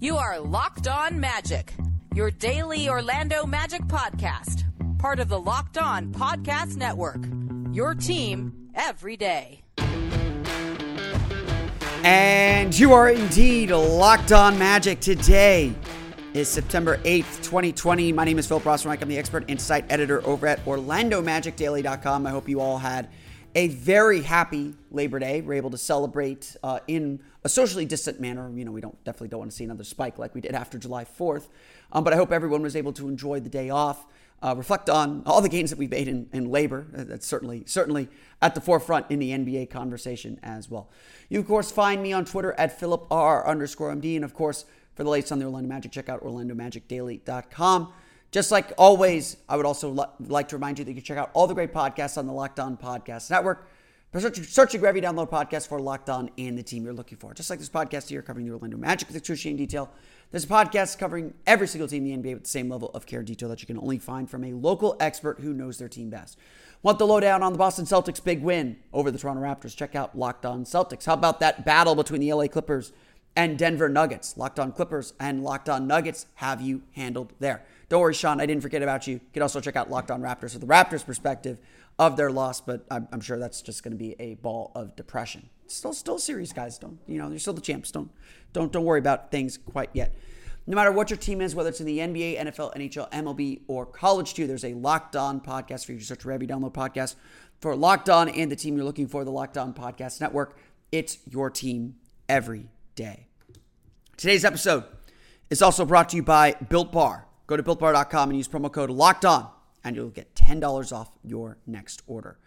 You are Locked On Magic, your daily Orlando Magic podcast, part of the Locked On Podcast Network. Your team every day. And you are indeed locked on magic. Today is September 8th, 2020. My name is Philip Rossman. I'm the expert insight editor over at OrlandoMagicDaily.com. I hope you all had a very happy Labor Day. We're able to celebrate uh, in a socially distant manner. You know, we don't definitely don't want to see another spike like we did after July 4th. Um, but I hope everyone was able to enjoy the day off uh, reflect on all the gains that we've made in, in labor. Uh, that's certainly certainly at the forefront in the NBA conversation as well. You of course find me on Twitter at Philip R underscore MD, and of course for the latest on the Orlando Magic, check out OrlandoMagicDaily.com. Just like always, I would also li- like to remind you that you can check out all the great podcasts on the Locked On Podcast Network. Search, searching wherever you download podcast for Locked On and the team you're looking for. Just like this podcast here covering the Orlando Magic with excruciating detail. There's a podcast covering every single team in the NBA with the same level of care and detail that you can only find from a local expert who knows their team best. Want the lowdown on the Boston Celtics' big win over the Toronto Raptors? Check out Locked On Celtics. How about that battle between the LA Clippers and Denver Nuggets? Locked On Clippers and Locked On Nuggets have you handled there. Don't worry, Sean, I didn't forget about you. You can also check out Locked On Raptors from the Raptors' perspective of their loss, but I'm, I'm sure that's just going to be a ball of depression. Still, still serious, guys. Don't you know? You're still the champs. Don't, don't, don't worry about things quite yet. No matter what your team is, whether it's in the NBA, NFL, NHL, MLB, or college too, there's a Locked On podcast for you to search wherever you download podcasts for Locked On and the team you're looking for, the Locked On Podcast Network. It's your team every day. Today's episode is also brought to you by Built Bar. Go to builtbar.com and use promo code Locked On, and you'll get $10 off your next order.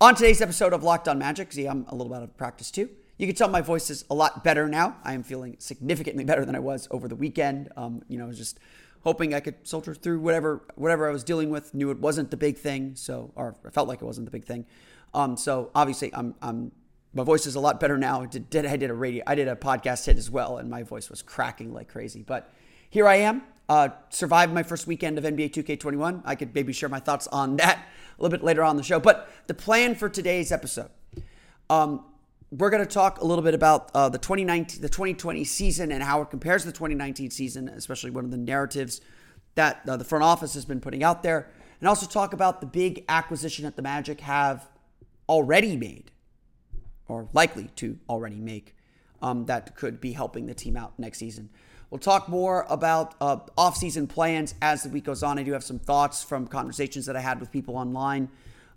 On today's episode of Locked On Magic, see, I'm a little out of practice too. You can tell my voice is a lot better now. I am feeling significantly better than I was over the weekend. Um, you know, just hoping I could soldier through whatever whatever I was dealing with. Knew it wasn't the big thing, so or I felt like it wasn't the big thing. Um, so obviously, I'm, I'm my voice is a lot better now. I did, I did a radio, I did a podcast hit as well, and my voice was cracking like crazy. But here I am. Uh, survived my first weekend of NBA 2K21. I could maybe share my thoughts on that a little bit later on the show. But the plan for today's episode. Um, we're going to talk a little bit about uh, the 2019, the 2020 season and how it compares to the 2019 season, especially one of the narratives that uh, the front office has been putting out there, and also talk about the big acquisition that the Magic have already made, or likely to already make, um, that could be helping the team out next season. We'll talk more about uh, off-season plans as the week goes on. I do have some thoughts from conversations that I had with people online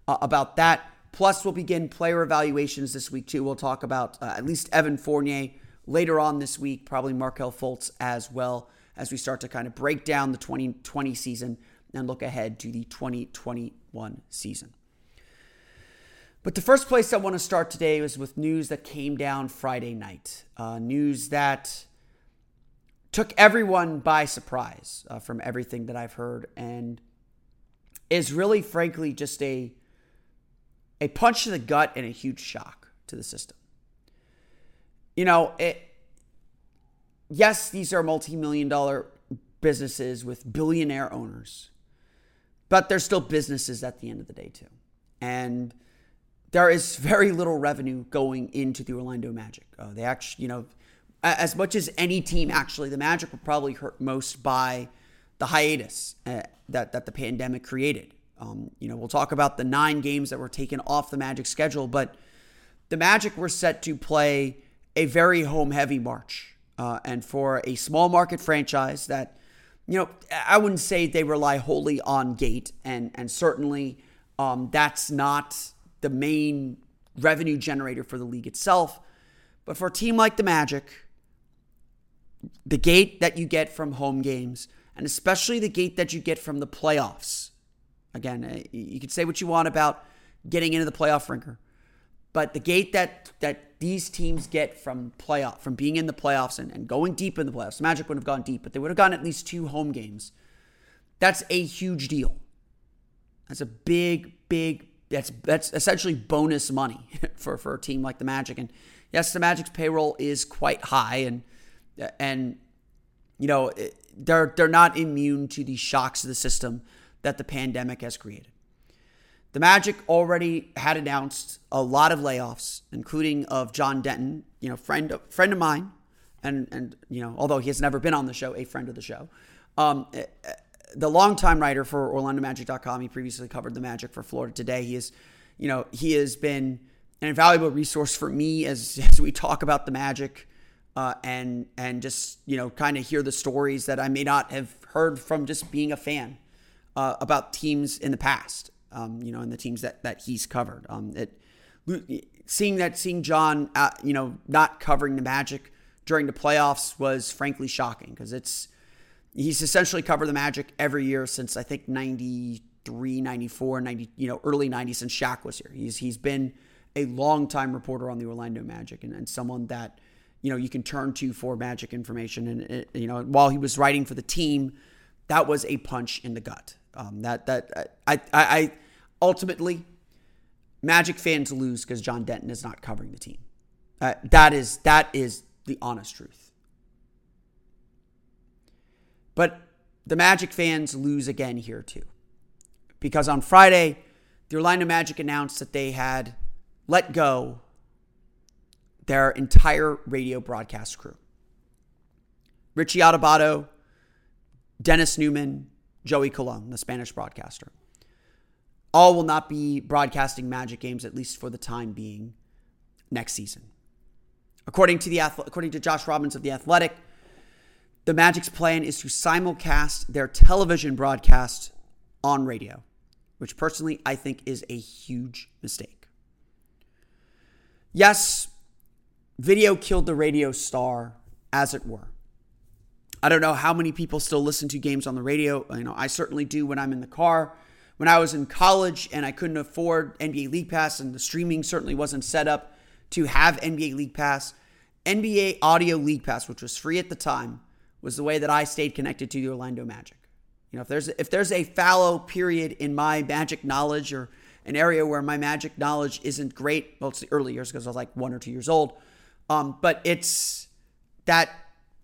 uh, about that. Plus, we'll begin player evaluations this week, too. We'll talk about uh, at least Evan Fournier later on this week, probably Markelle Fultz as well, as we start to kind of break down the 2020 season and look ahead to the 2021 season. But the first place I want to start today is with news that came down Friday night. Uh, news that took everyone by surprise uh, from everything that I've heard and is really, frankly, just a a punch to the gut and a huge shock to the system. You know, it, yes, these are multi million dollar businesses with billionaire owners, but they're still businesses at the end of the day, too. And there is very little revenue going into the Orlando Magic. Uh, they actually, you know, as much as any team, actually, the Magic were probably hurt most by the hiatus uh, that, that the pandemic created. Um, you know, we'll talk about the nine games that were taken off the Magic schedule, but the Magic were set to play a very home heavy March Uh, and for a small market franchise that, you know, I wouldn't say they rely wholly on gate, and and certainly um, that's not the main revenue generator for the league itself. But for a team like the Magic, the gate that you get from home games, and especially the gate that you get from the playoffs. Again, uh, you can say what you want about getting into the playoff ringer, but the gate that that these teams get from playoff, from being in the playoffs and, and going deep in the playoffs, the Magic would have gone deep, but they would have gotten at least two home games. That's a huge deal. That's a big, big. That's that's essentially bonus money for for a team like the Magic. And yes, the Magic's payroll is quite high, and and you know they're they're not immune to the shocks of the system that the pandemic has created. The Magic already had announced a lot of layoffs, including of John Denton, you know, friend friend of mine, and and you know, although he has never been on the show, a friend of the show. Um, eh, eh, the longtime writer for OrlandoMagic.com, he previously covered the Magic for Florida Today. He is, you know, he has been an invaluable resource for me as as we talk about the Magic, uh, and and just you know, kind of hear the stories that I may not have heard from just being a fan uh, about teams in the past um, you know, and the teams that that he's covered. Um, it seeing that seeing John, uh, you know, not covering the Magic during the playoffs was frankly shocking because it's he's essentially covered the Magic every year since I think 93, 94, 90, you know, early 90s since Shaq was here. He's he's been a long time reporter on the Orlando Magic and, and someone that you know you can turn to for Magic information. And it, you know, while he was writing for the team, that was a punch in the gut. Um, that that I, I, I ultimately Magic fans lose because John Denton is not covering the team. Uh, that is that is the honest truth. But the Magic fans lose again here too, because on Friday, the Orlando Magic announced that they had let go their entire radio broadcast crew. Richie Adubato, Dennis Neumann, Joey Colon, the Spanish broadcaster. All will not be broadcasting Magic games, at least for the time being, next season. According to the according to Josh Robbins of the Athletic, the Magic's plan is to simulcast their television broadcast on radio, which personally I think is a huge mistake. Yes, video killed the radio star, as it were. I don't know how many people still listen to games on the radio. You know, I certainly do when I'm in the car. When I was in college and I couldn't afford NBA League Pass and the streaming certainly wasn't set up to have NBA League Pass, NBA Audio League Pass, which was free at the time, was the way that I stayed connected to the Orlando Magic. You know, if there's if there's a fallow period in my Magic knowledge or an area where my Magic knowledge isn't great, well, it's the early years because I was like one or two years old, um, but it's that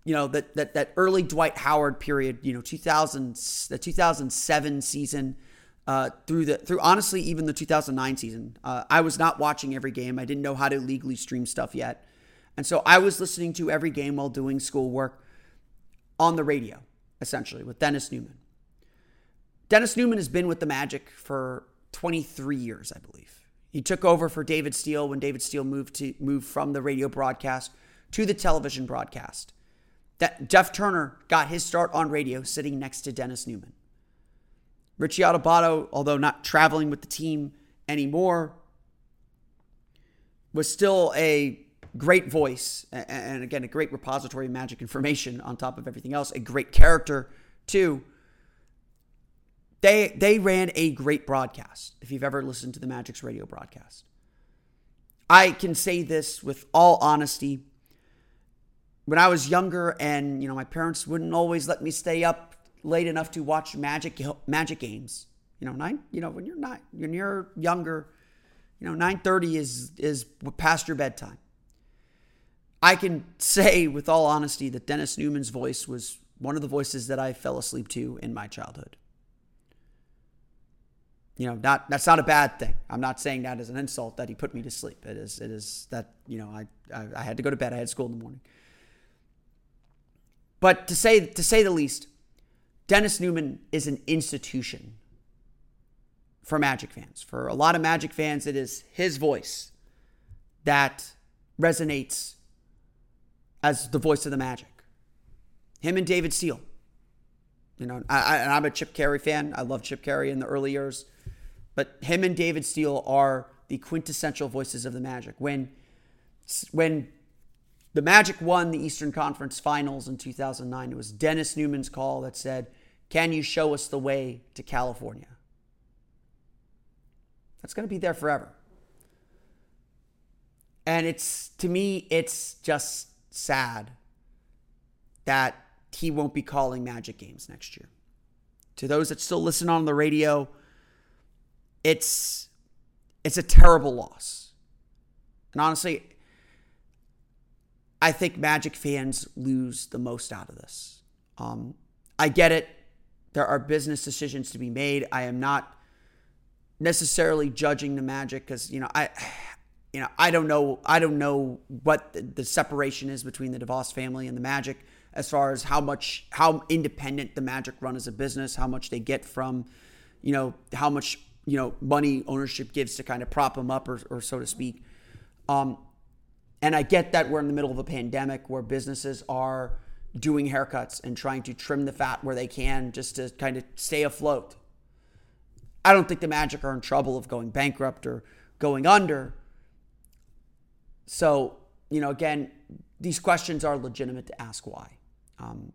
you know that that that early Dwight Howard period, you know, 2000 the 2007 season uh, through the through honestly even the 2009 season. Uh, I was not watching every game. I didn't know how to legally stream stuff yet, and so I was listening to every game while doing schoolwork on the radio, essentially with Dennis Neumann. Dennis Neumann has been with the Magic for 23 years, I believe. He took over for David Steele when David Steele moved to moved from the radio broadcast to the television broadcast that Jeff Turner got his start on radio sitting next to Dennis Neumann. Richie Adubato, although not traveling with the team anymore, was still a great voice and again a great repository of magic information on top of everything else, a great character too. They they ran a great broadcast. If you've ever listened to the Magic's radio broadcast, I can say this with all honesty when I was younger and, you know, my parents wouldn't always let me stay up late enough to watch magic magic games. You know, nine, you know, when you're not when you're younger, you know, 9:30 is is past your bedtime. I can say with all honesty that Dennis Neumann's voice was one of the voices that I fell asleep to in my childhood. You know, not that's not a bad thing. I'm not saying that as an insult that he put me to sleep. It is it is that, you know, I I, I had to go to bed. I had school in the morning. But to say to say the least, Dennis Neumann is an institution for Magic fans. For a lot of Magic fans, it is his voice that resonates as the voice of the Magic. Him and David Steele. You know, I, I, I'm a Chip Caray fan. I love Chip Caray in the early years. But him and David Steele are the quintessential voices of the Magic. When, when the Magic won the Eastern Conference Finals in 2009, it was Dennis Neumann's call that said, Can you show us the way to California? That's going to be there forever. And it's, to me, it's just sad that he won't be calling Magic games next year. To those that still listen on the radio, it's it's a terrible loss. And honestly, I think Magic fans lose the most out of this. Um, I get it. There are business decisions to be made. I am not necessarily judging the Magic because you know I, you know I don't know I don't know what the, the separation is between the DeVos family and the Magic as far as how much how independent the Magic run as a business, how much they get from, you know, how much you know money ownership gives to kind of prop them up or, or so to speak. Um, and I get that we're in the middle of a pandemic where businesses are doing haircuts and trying to trim the fat where they can just to kind of stay afloat. I don't think the Magic are in trouble of going bankrupt or going under. So, you know, again, these questions are legitimate to ask why. Um,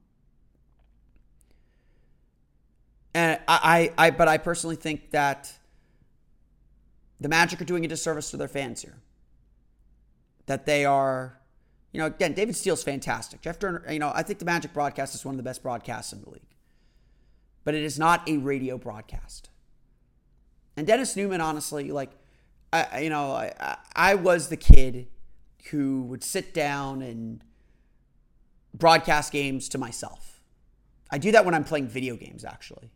and I, I, I, but I personally think that the Magic are doing a disservice to their fans here. That they are, you know, again, David Steele's fantastic. Jeff Turner, you know, I think the Magic broadcast is one of the best broadcasts in the league. But it is not a radio broadcast. And Dennis Neumann, honestly, like, I, you know, I, I was the kid who would sit down and broadcast games to myself. I do that when I'm playing video games, actually.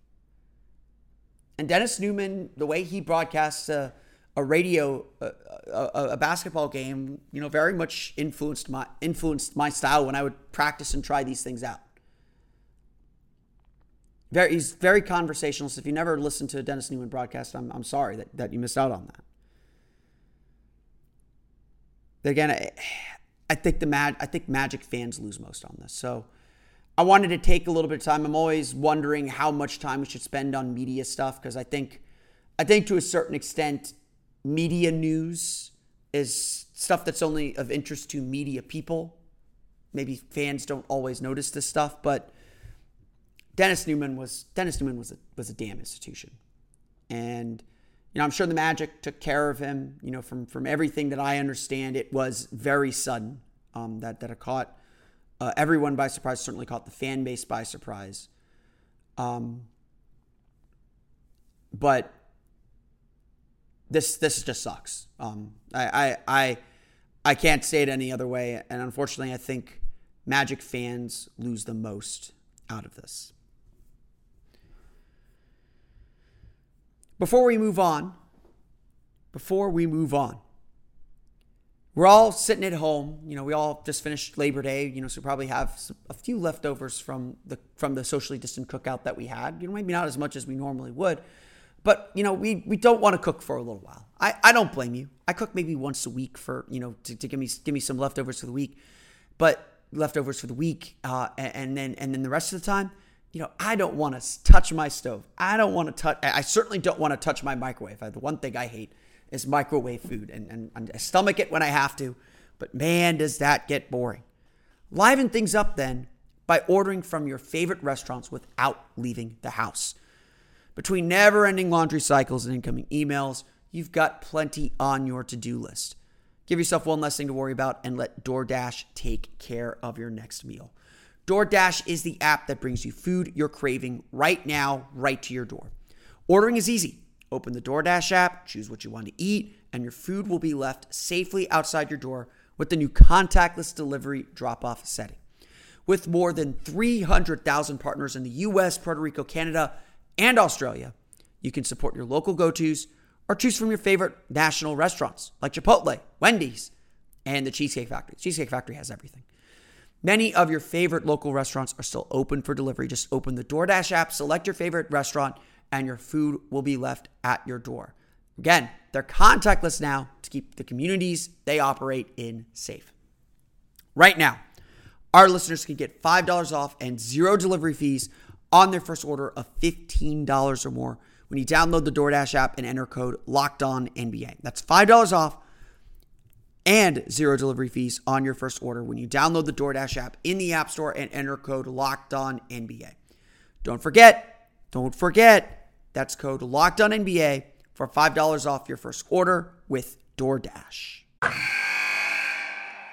And Dennis Neumann, the way he broadcasts a, a radio, a, a, a, basketball game, you know, very much influenced my influenced my style when I would practice and try these things out. Very, he's very conversationalist. If you never listened to a Dennis Neumann broadcast, I'm, I'm sorry that, that you missed out on that. Again, I, think the mag, I think Magic fans lose most on this. So I wanted to take a little bit of time. I'm always wondering how much time we should spend on media stuff because I think I think to a certain extent media news is stuff that's only of interest to media people. Maybe fans don't always notice this stuff, but Dennis Neumann was Dennis Neumann was a was a damn institution. And you know, I'm sure the Magic took care of him. You know, from from everything that I understand, it was very sudden um, that that it caught uh, everyone by surprise. Certainly caught the fan base by surprise. Um, but this this just sucks. Um, I, I I I can't say it any other way, and unfortunately, I think Magic fans lose the most out of this. Before we move on, before we move on, we're all sitting at home. You know, we all just finished Labor Day. You know, so we probably have a few leftovers from the from the socially distant cookout that we had. You know, maybe not as much as we normally would, but you know, we we don't want to cook for a little while. I, I don't blame you. I cook maybe once a week for you know to, to give me give me some leftovers for the week, but leftovers for the week, uh, and, and then and then the rest of the time you know, I don't want to touch my stove. I don't want to touch, I certainly don't want to touch my microwave. The one thing I hate is microwave food, and, and, and I stomach it when I have to, but man, does that get boring. Liven things up then by ordering from your favorite restaurants without leaving the house. Between never ending laundry cycles and incoming emails, you've got plenty on your to do list. Give yourself one less thing to worry about and let DoorDash take care of your next meal. DoorDash is the app that brings you food you're craving right now, right to your door. Ordering is easy. Open the DoorDash app, choose what you want to eat, and your food will be left safely outside your door with the new contactless delivery drop off setting. With more than 300,000 partners in the US, Puerto Rico, Canada, and Australia, you can support your local go tos or choose from your favorite national restaurants like Chipotle, Wendy's, and the Cheesecake Factory. Cheesecake Factory has everything. Many of your favorite local restaurants are still open for delivery. Just open the DoorDash app, select your favorite restaurant, and your food will be left at your door. Again, they're contactless now to keep the communities they operate in safe. Right now, our listeners can get $5 off and zero delivery fees on their first order of $15 or more when you download the DoorDash app and enter code Locked On NBA. That's $5 off and zero delivery fees on your first order when you download the DoorDash app in the App Store and enter code Locked On NBA. Don't forget, don't forget, that's code Locked On NBA for $5 off your first order with DoorDash.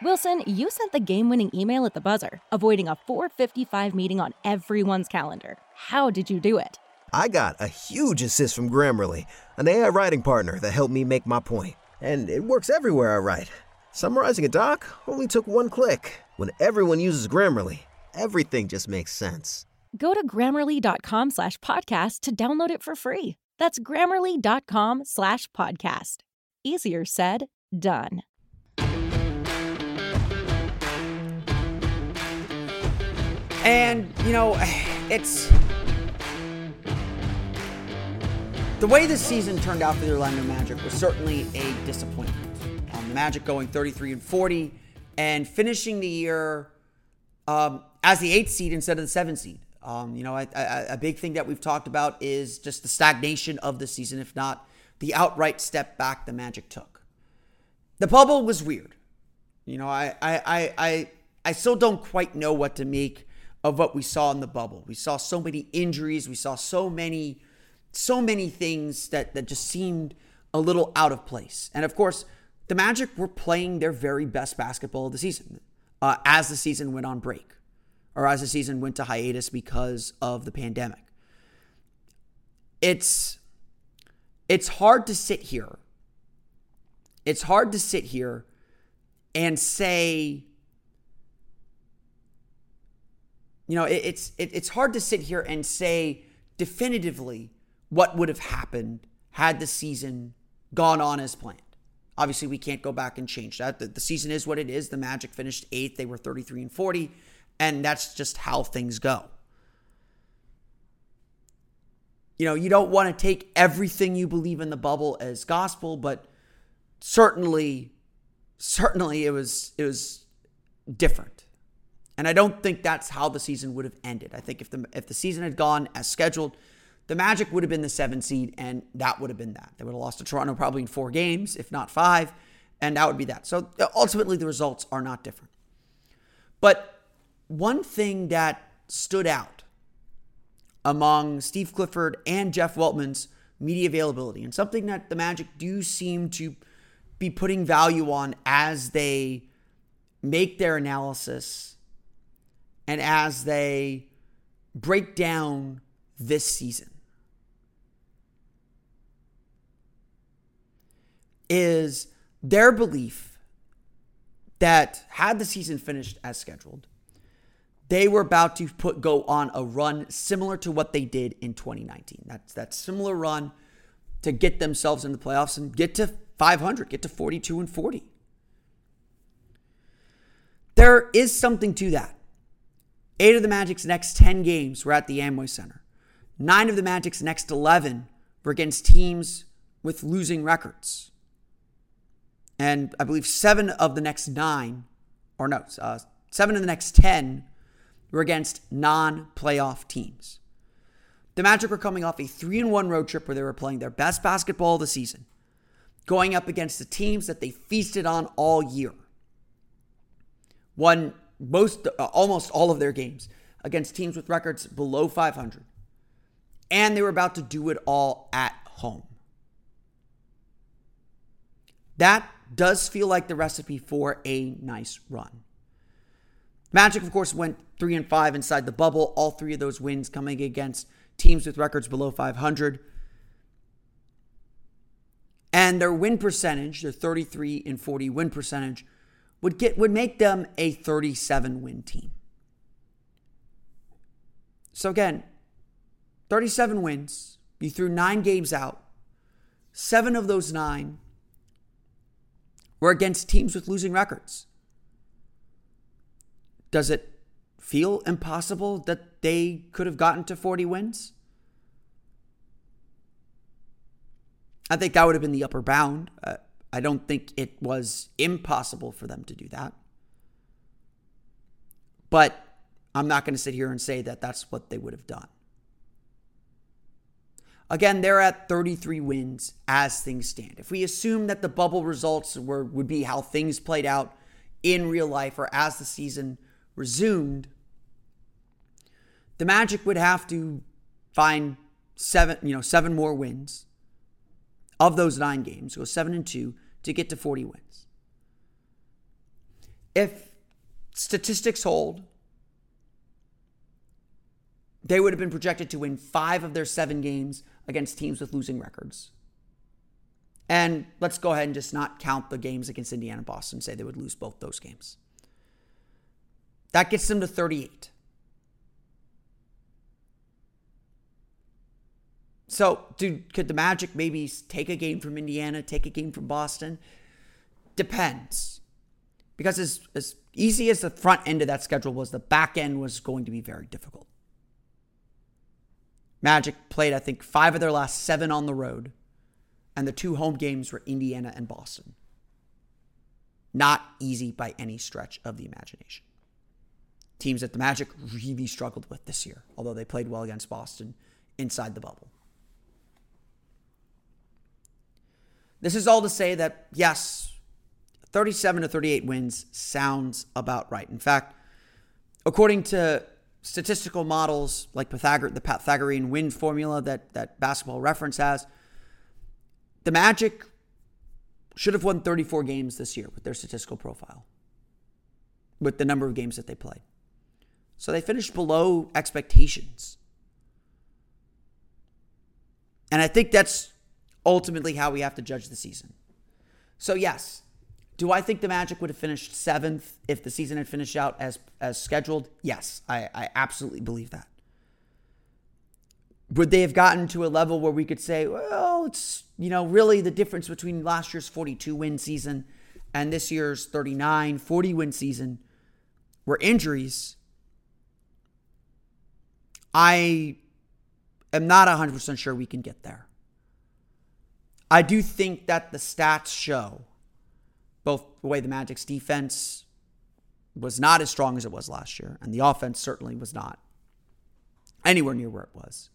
Wilson, you sent the game winning email at the buzzer, avoiding a 455 meeting on everyone's calendar. How did you do it? I got a huge assist from Grammarly, an AI writing partner that helped me make my point. And it works everywhere I write. Summarizing a doc only took one click. When everyone uses Grammarly, everything just makes sense. Go to grammarly.com slash podcast to download it for free. That's grammarly.com slash podcast. Easier said, done. And, you know, it's. The way this season turned out for the Orlando Magic was certainly a disappointment. Magic going 33 and 40 and finishing the year um, as the eighth seed instead of the seventh seed. Um, you know, I, I, a big thing that we've talked about is just the stagnation of the season, if not the outright step back the Magic took. The bubble was weird. You know, I, I, I, I, I still don't quite know what to make of what we saw in the bubble. We saw so many injuries. We saw so many, so many things that that just seemed a little out of place. And of course, the Magic were playing their very best basketball of the season uh, as the season went on break, or as the season went to hiatus because of the pandemic. It's it's hard to sit here. It's hard to sit here and say you know, it, it's it, it's hard to sit here and say definitively what would have happened had the season gone on as planned. Obviously, we can't go back and change that. The, the season is what it is. The Magic finished eighth; they were thirty-three and forty, and that's just how things go. You know, you don't want to take everything you believe in the bubble as gospel, but certainly, certainly, it was it was different. And I don't think that's how the season would have ended. I think if the if the season had gone as scheduled, the Magic would have been the seven seed, and that would have been that. They would have lost to Toronto probably in four games, if not five, and that would be that. So uh, ultimately, the results are not different. But one thing that stood out among Steve Clifford and Jeff Weltman's media availability, and something that the Magic do seem to be putting value on as they make their analysis and as they break down this season is their belief that had the season finished as scheduled, they were about to put go on a run similar to what they did in 2019. That's that similar run to get themselves into the playoffs and get to 500, get to 42 and 40. There is something to that. Eight of the Magic's next 10 games were at the Amway Center. Nine of the Magic's next 11 were against teams with losing records. And I believe seven of the next nine, or no, uh, seven of the next 10 were against non playoff teams. The Magic were coming off a 3 and 1 road trip where they were playing their best basketball of the season, going up against the teams that they feasted on all year. One most uh, almost all of their games against teams with records below 500. And they were about to do it all at home. That does feel like the recipe for a nice run. Magic, of course, went 3 and 5 inside the bubble, all three of those wins coming against teams with records below 500. And their win percentage, their 33 and 40 win percentage, would get would make them a 37 win team. So again, 37 wins. You threw 9 games out. 7 of those 9 were against teams with losing records. Does it feel impossible that they could have gotten to 40 wins? I think that would have been the upper bound. Uh, I don't think it was impossible for them to do that. But I'm not going to sit here and say that that's what they would have done. Again, they're at 33 wins as things stand. If we assume that the bubble results were would be how things played out in real life or as the season resumed, the Magic would have to find seven, you know, seven more wins of those nine games, go seven and two to get to 40 wins. If statistics hold, they would have been projected to win five of their seven games against teams with losing records. And let's go ahead and just not count the games against Indiana and Boston, say they would lose both those games. That gets them to 38. So, dude, could the Magic maybe take a game from Indiana, take a game from Boston? Depends. Because as, as easy as the front end of that schedule was, the back end was going to be very difficult. Magic played, I think, five of their last seven on the road, and the two home games were Indiana and Boston. Not easy by any stretch of the imagination. Teams that the Magic really struggled with this year, although they played well against Boston inside the bubble. This is all to say that, yes, 37 to 38 wins sounds about right. In fact, according to statistical models like Pythagor- the Pythagorean win formula that, that basketball reference has, the Magic should have won 34 games this year with their statistical profile, with the number of games that they played. So they finished below expectations. And I think that's ultimately how we have to judge the season. So, yes, do I think the Magic would have finished seventh if the season had finished out as as scheduled? Yes, I, I absolutely believe that. Would they have gotten to a level where we could say, well, it's you know really the difference between last year's 42 win season and this year's 39, 40 win season were injuries? I am not 100% sure we can get there. I do think that the stats show both the way the Magic's defense was not as strong as it was last year, and the offense certainly was not anywhere near where it was.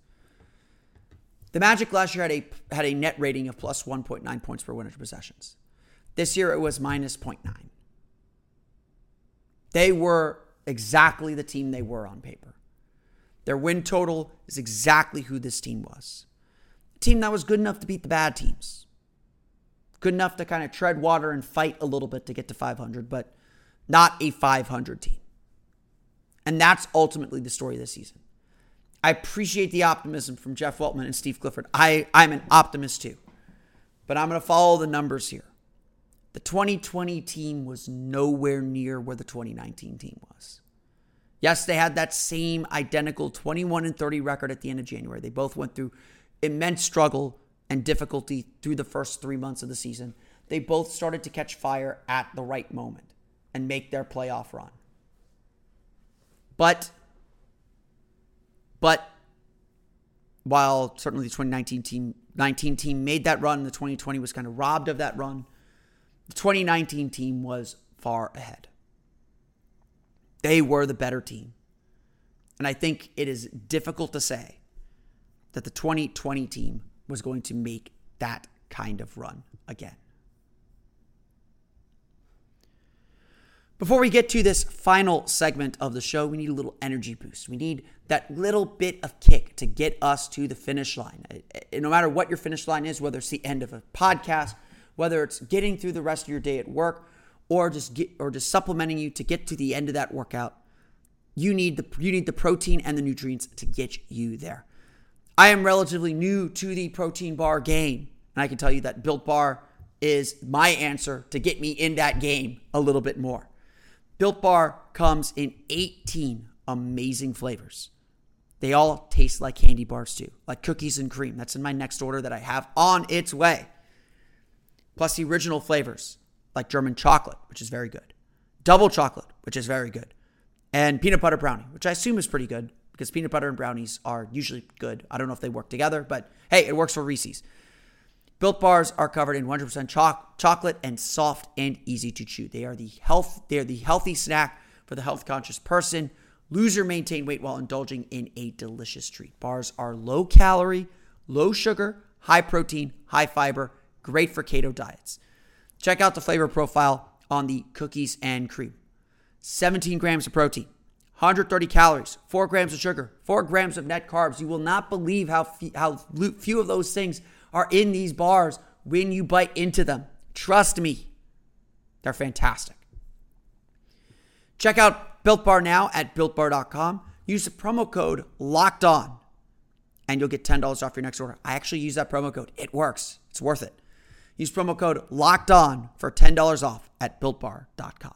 The Magic last year had a had a net rating of plus 1.9 points per 100 possessions. This year it was minus 0.9. They were exactly the team they were on paper. Their win total is exactly who this team was. A team that was good enough to beat the bad teams good enough to kind of tread water and fight a little bit to get to 500, but not a 500 team. And that's ultimately the story this season. I appreciate the optimism from Jeff Weltman and Steve Clifford. I, I'm an optimist too. But I'm going to follow the numbers here. The 2020 team was nowhere near where the 2019 team was. Yes, they had that same identical 21 and 30 record at the end of January. They both went through immense struggle and difficulty through the first three months of the season, they both started to catch fire at the right moment and make their playoff run. But, but while certainly the 2019 team, 19 team made that run, the 2020 was kind of robbed of that run. The 2019 team was far ahead. They were the better team. And I think it is difficult to say that the 2020 team was going to make that kind of run again. Before we get to this final segment of the show, we need a little energy boost. We need that little bit of kick to get us to the finish line. No matter what your finish line is, whether it's the end of a podcast, whether it's getting through the rest of your day at work, or just get or just supplementing you to get to the end of that workout, you need the you need the protein and the nutrients to get you there. I am relatively new to the protein bar game. And I can tell you that Built Bar is my answer to get me in that game a little bit more. Built Bar comes in 18 amazing flavors. They all taste like candy bars too, like cookies and cream. That's in my next order that I have on its way. Plus the original flavors like German chocolate, which is very good, double chocolate, which is very good, and peanut butter brownie, which I assume is pretty good because peanut butter and brownies are usually good. I don't know if they work together, but hey, it works for Reese's. Built bars are covered in 100% chocolate and soft and easy to chew. They are the health they are the healthy snack for the health conscious person. Lose or maintain weight while indulging in a delicious treat. Bars are low calorie, low sugar, high protein, high fiber, great for keto diets. Check out the flavor profile on the cookies and cream. 17 grams of protein, 130 calories, 4 grams of sugar, 4 grams of net carbs. You will not believe how, how few of those things are in these bars when you bite into them. Trust me, they're fantastic. Check out Built Bar now at builtbar.com. Use the promo code LOCKED ON and you'll get $10 off your next order. I actually use that promo code. It works. It's worth it. Use promo code LOCKED ON for $10 off at builtbar.com.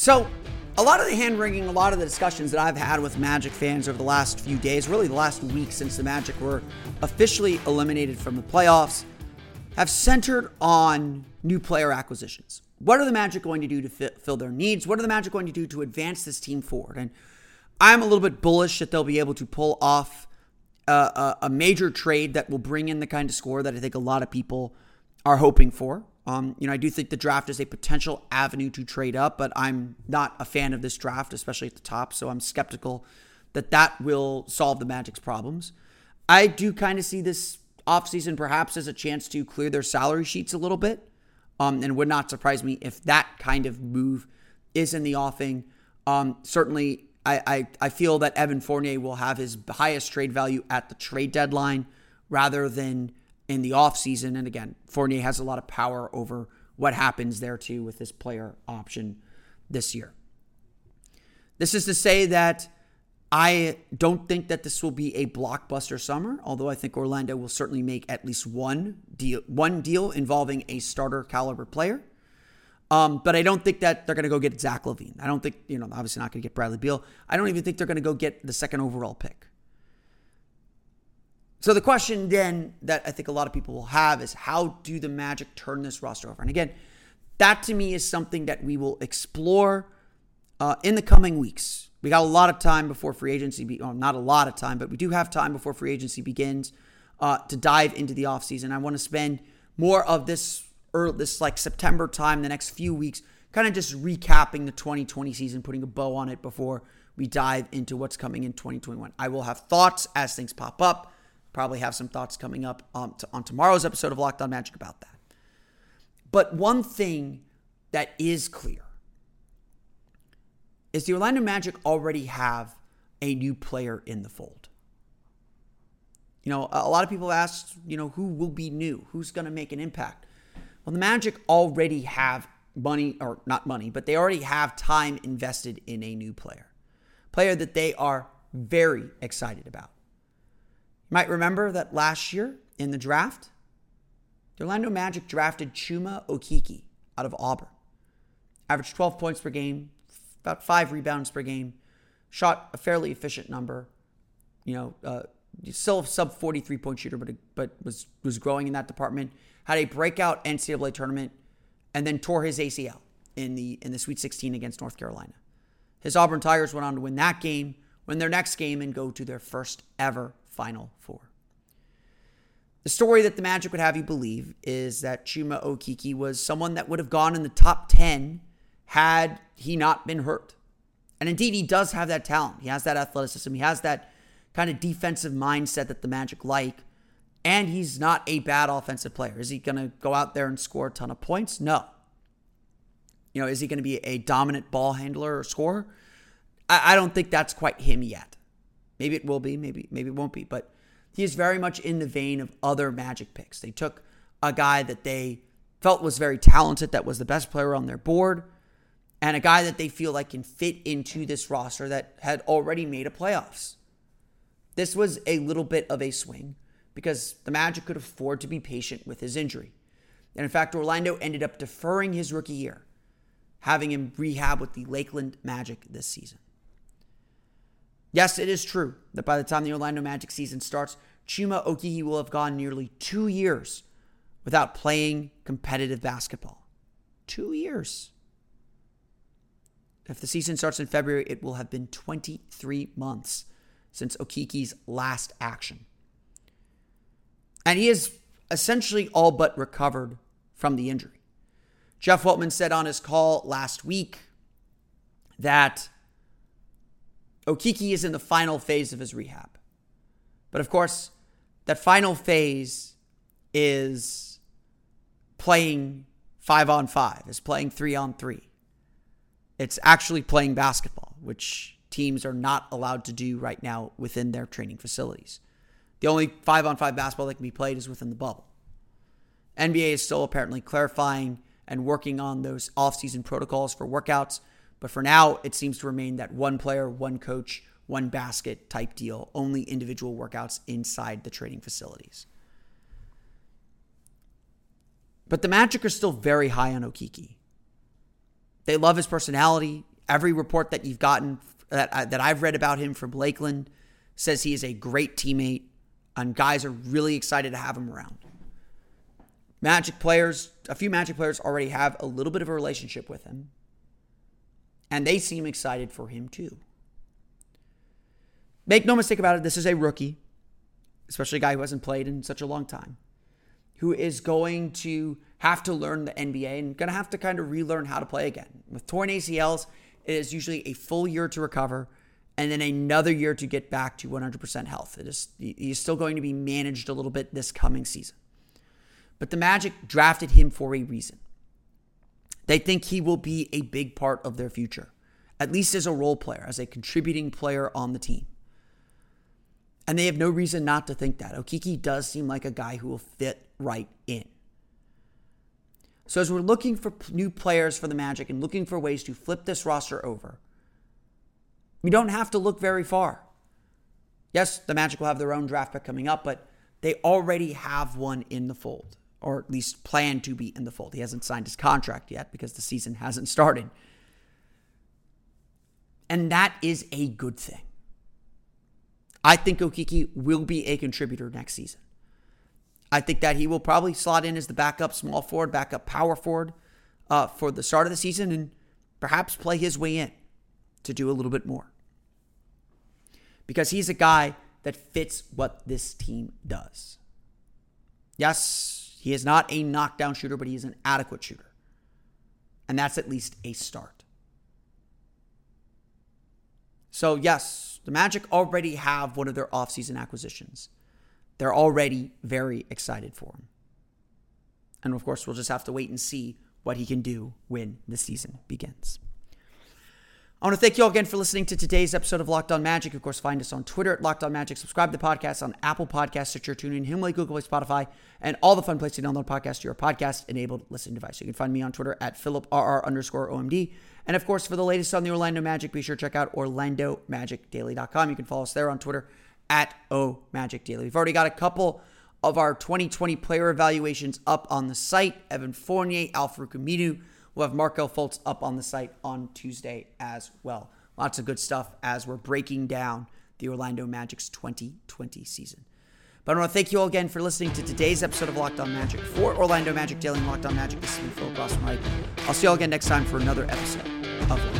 So, a lot of the hand wringing, a lot of the discussions that I've had with Magic fans over the last few days, really the last week since the Magic were officially eliminated from the playoffs, have centered on new player acquisitions. What are the Magic going to do to fill their needs? What are the Magic going to do to advance this team forward? And I'm a little bit bullish that they'll be able to pull off a, a, a major trade that will bring in the kind of score that I think a lot of people are hoping for. Um, you know, I do think the draft is a potential avenue to trade up, but I'm not a fan of this draft, especially at the top. So I'm skeptical that that will solve the Magic's problems. I do kind of see this offseason perhaps as a chance to clear their salary sheets a little bit. Um, and would not surprise me if that kind of move is in the offing. Um, certainly, I, I, I feel that Evan Fournier will have his highest trade value at the trade deadline rather than in the offseason. And again, Fournier has a lot of power over what happens there too with this player option this year. This is to say that I don't think that this will be a blockbuster summer, although I think Orlando will certainly make at least one deal, one deal involving a starter caliber player. Um, but I don't think that they're going to go get Zach LaVine. I don't think, you know, obviously not going to get Bradley Beal. I don't even think they're going to go get the second overall pick. So the question then that I think a lot of people will have is how do the Magic turn this roster over? And again, that to me is something that we will explore uh, in the coming weeks. We got a lot of time before free agency, be- well, not a lot of time, but we do have time before free agency begins uh, to dive into the offseason. I want to spend more of this early, this like September time, the next few weeks, kind of just recapping the 2020 season, putting a bow on it before we dive into what's coming in 2021. I will have thoughts as things pop up. Probably have some thoughts coming up um, to, on tomorrow's episode of Locked On Magic about that. But one thing that is clear is the Orlando Magic already have a new player in the fold. You know, a lot of people ask, you know, who will be new? Who's going to make an impact? Well, the Magic already have money, or not money, but they already have time invested in a new player. Player that they are very excited about. Might remember that last year in the draft, the Orlando Magic drafted Chuma Okeke out of Auburn. Averaged 12 points per game, about five rebounds per game, shot a fairly efficient number. You know, uh, still a sub 43 point shooter, but but was was growing in that department. Had a breakout NCAA tournament, and then tore his ACL in the in the Sweet 16 against North Carolina. His Auburn Tigers went on to win that game, win their next game, and go to their first ever Final Four. The story that the Magic would have you believe is that Chuma Okeke was someone that would have gone in the top 10 had he not been hurt. And indeed, he does have that talent. He has that athleticism. He has that kind of defensive mindset that the Magic like. And he's not a bad offensive player. Is he going to go out there and score a ton of points? No. You know, is he going to be a dominant ball handler or scorer? I, I don't think that's quite him yet. Maybe it will be, maybe maybe it won't be, but he is very much in the vein of other Magic picks. They took a guy that they felt was very talented, that was the best player on their board, and a guy that they feel like can fit into this roster that had already made a playoffs. This was a little bit of a swing because the Magic could afford to be patient with his injury. And in fact, Orlando ended up deferring his rookie year, having him rehab with the Lakeland Magic this season. Yes, it is true that by the time the Orlando Magic season starts, Chuma Okeke will have gone nearly two years without playing competitive basketball. Two years. If the season starts in February, it will have been 23 months since Okeke's last action. And he is essentially all but recovered from the injury. Jeff Weltman said on his call last week that Okeke is in the final phase of his rehab. But of course, that final phase is playing five on five, is playing three on three. It's actually playing basketball, which teams are not allowed to do right now within their training facilities. The only five on five basketball that can be played is within the bubble. NBA is still apparently clarifying and working on those off-season protocols for workouts, but for now, it seems to remain that one player, one coach, one basket type deal, only individual workouts inside the training facilities. But the Magic are still very high on Okeke. They love his personality. Every report that you've gotten that uh, that I've read about him from Lakeland says he is a great teammate, and guys are really excited to have him around. Magic players, a few Magic players already have a little bit of a relationship with him, and they seem excited for him too. Make no mistake about it, this is a rookie, especially a guy who hasn't played in such a long time, who is going to have to learn the NBA and going to have to kind of relearn how to play again. With torn ACLs, it is usually a full year to recover and then another year to get back to 100% health. It is he's still going to be managed a little bit this coming season. But the Magic drafted him for a reason. They think he will be a big part of their future, at least as a role player, as a contributing player on the team. And they have no reason not to think that. Okeke does seem like a guy who will fit right in. So, as we're looking for new players for the Magic and looking for ways to flip this roster over, we don't have to look very far. Yes, the Magic will have their own draft pick coming up, but they already have one in the fold, or at least plan to be in the fold. He hasn't signed his contract yet because the season hasn't started. And that is a good thing. I think Okeke will be a contributor next season. I think that he will probably slot in as the backup small forward, backup power forward uh, for the start of the season and perhaps play his way in to do a little bit more. Because he's a guy that fits what this team does. Yes, he is not a knockdown shooter, but he is an adequate shooter. And that's at least a start. So, yes, the Magic already have one of their offseason acquisitions. They're already very excited for him. And of course, we'll just have to wait and see what he can do when the season begins. I want to thank you all again for listening to today's episode of Locked On Magic. Of course, find us on Twitter at Locked On Magic. Subscribe to the podcast on Apple Podcasts, Stitcher, TuneIn, Himalaya, Google Play, Spotify, and all the fun places to download podcasts to your podcast-enabled listening device. You can find me on Twitter at PhilipRR underscore OMD. And of course, for the latest on the Orlando Magic, be sure to check out OrlandoMagicDaily.com. You can follow us there on Twitter at O Magic Daily. We've already got a couple of our 2020 player evaluations up on the site. Evan Fournier, Al-Farouq Aminu. We'll have Markelle Fultz up on the site on Tuesday as well. Lots of good stuff as we're breaking down the Orlando Magic's 2020 season. But I want to thank you all again for listening to today's episode of Locked On Magic. For Orlando Magic Daily and Locked On Magic, this is me, Philip Rossman. I'll see you all again next time for another episode of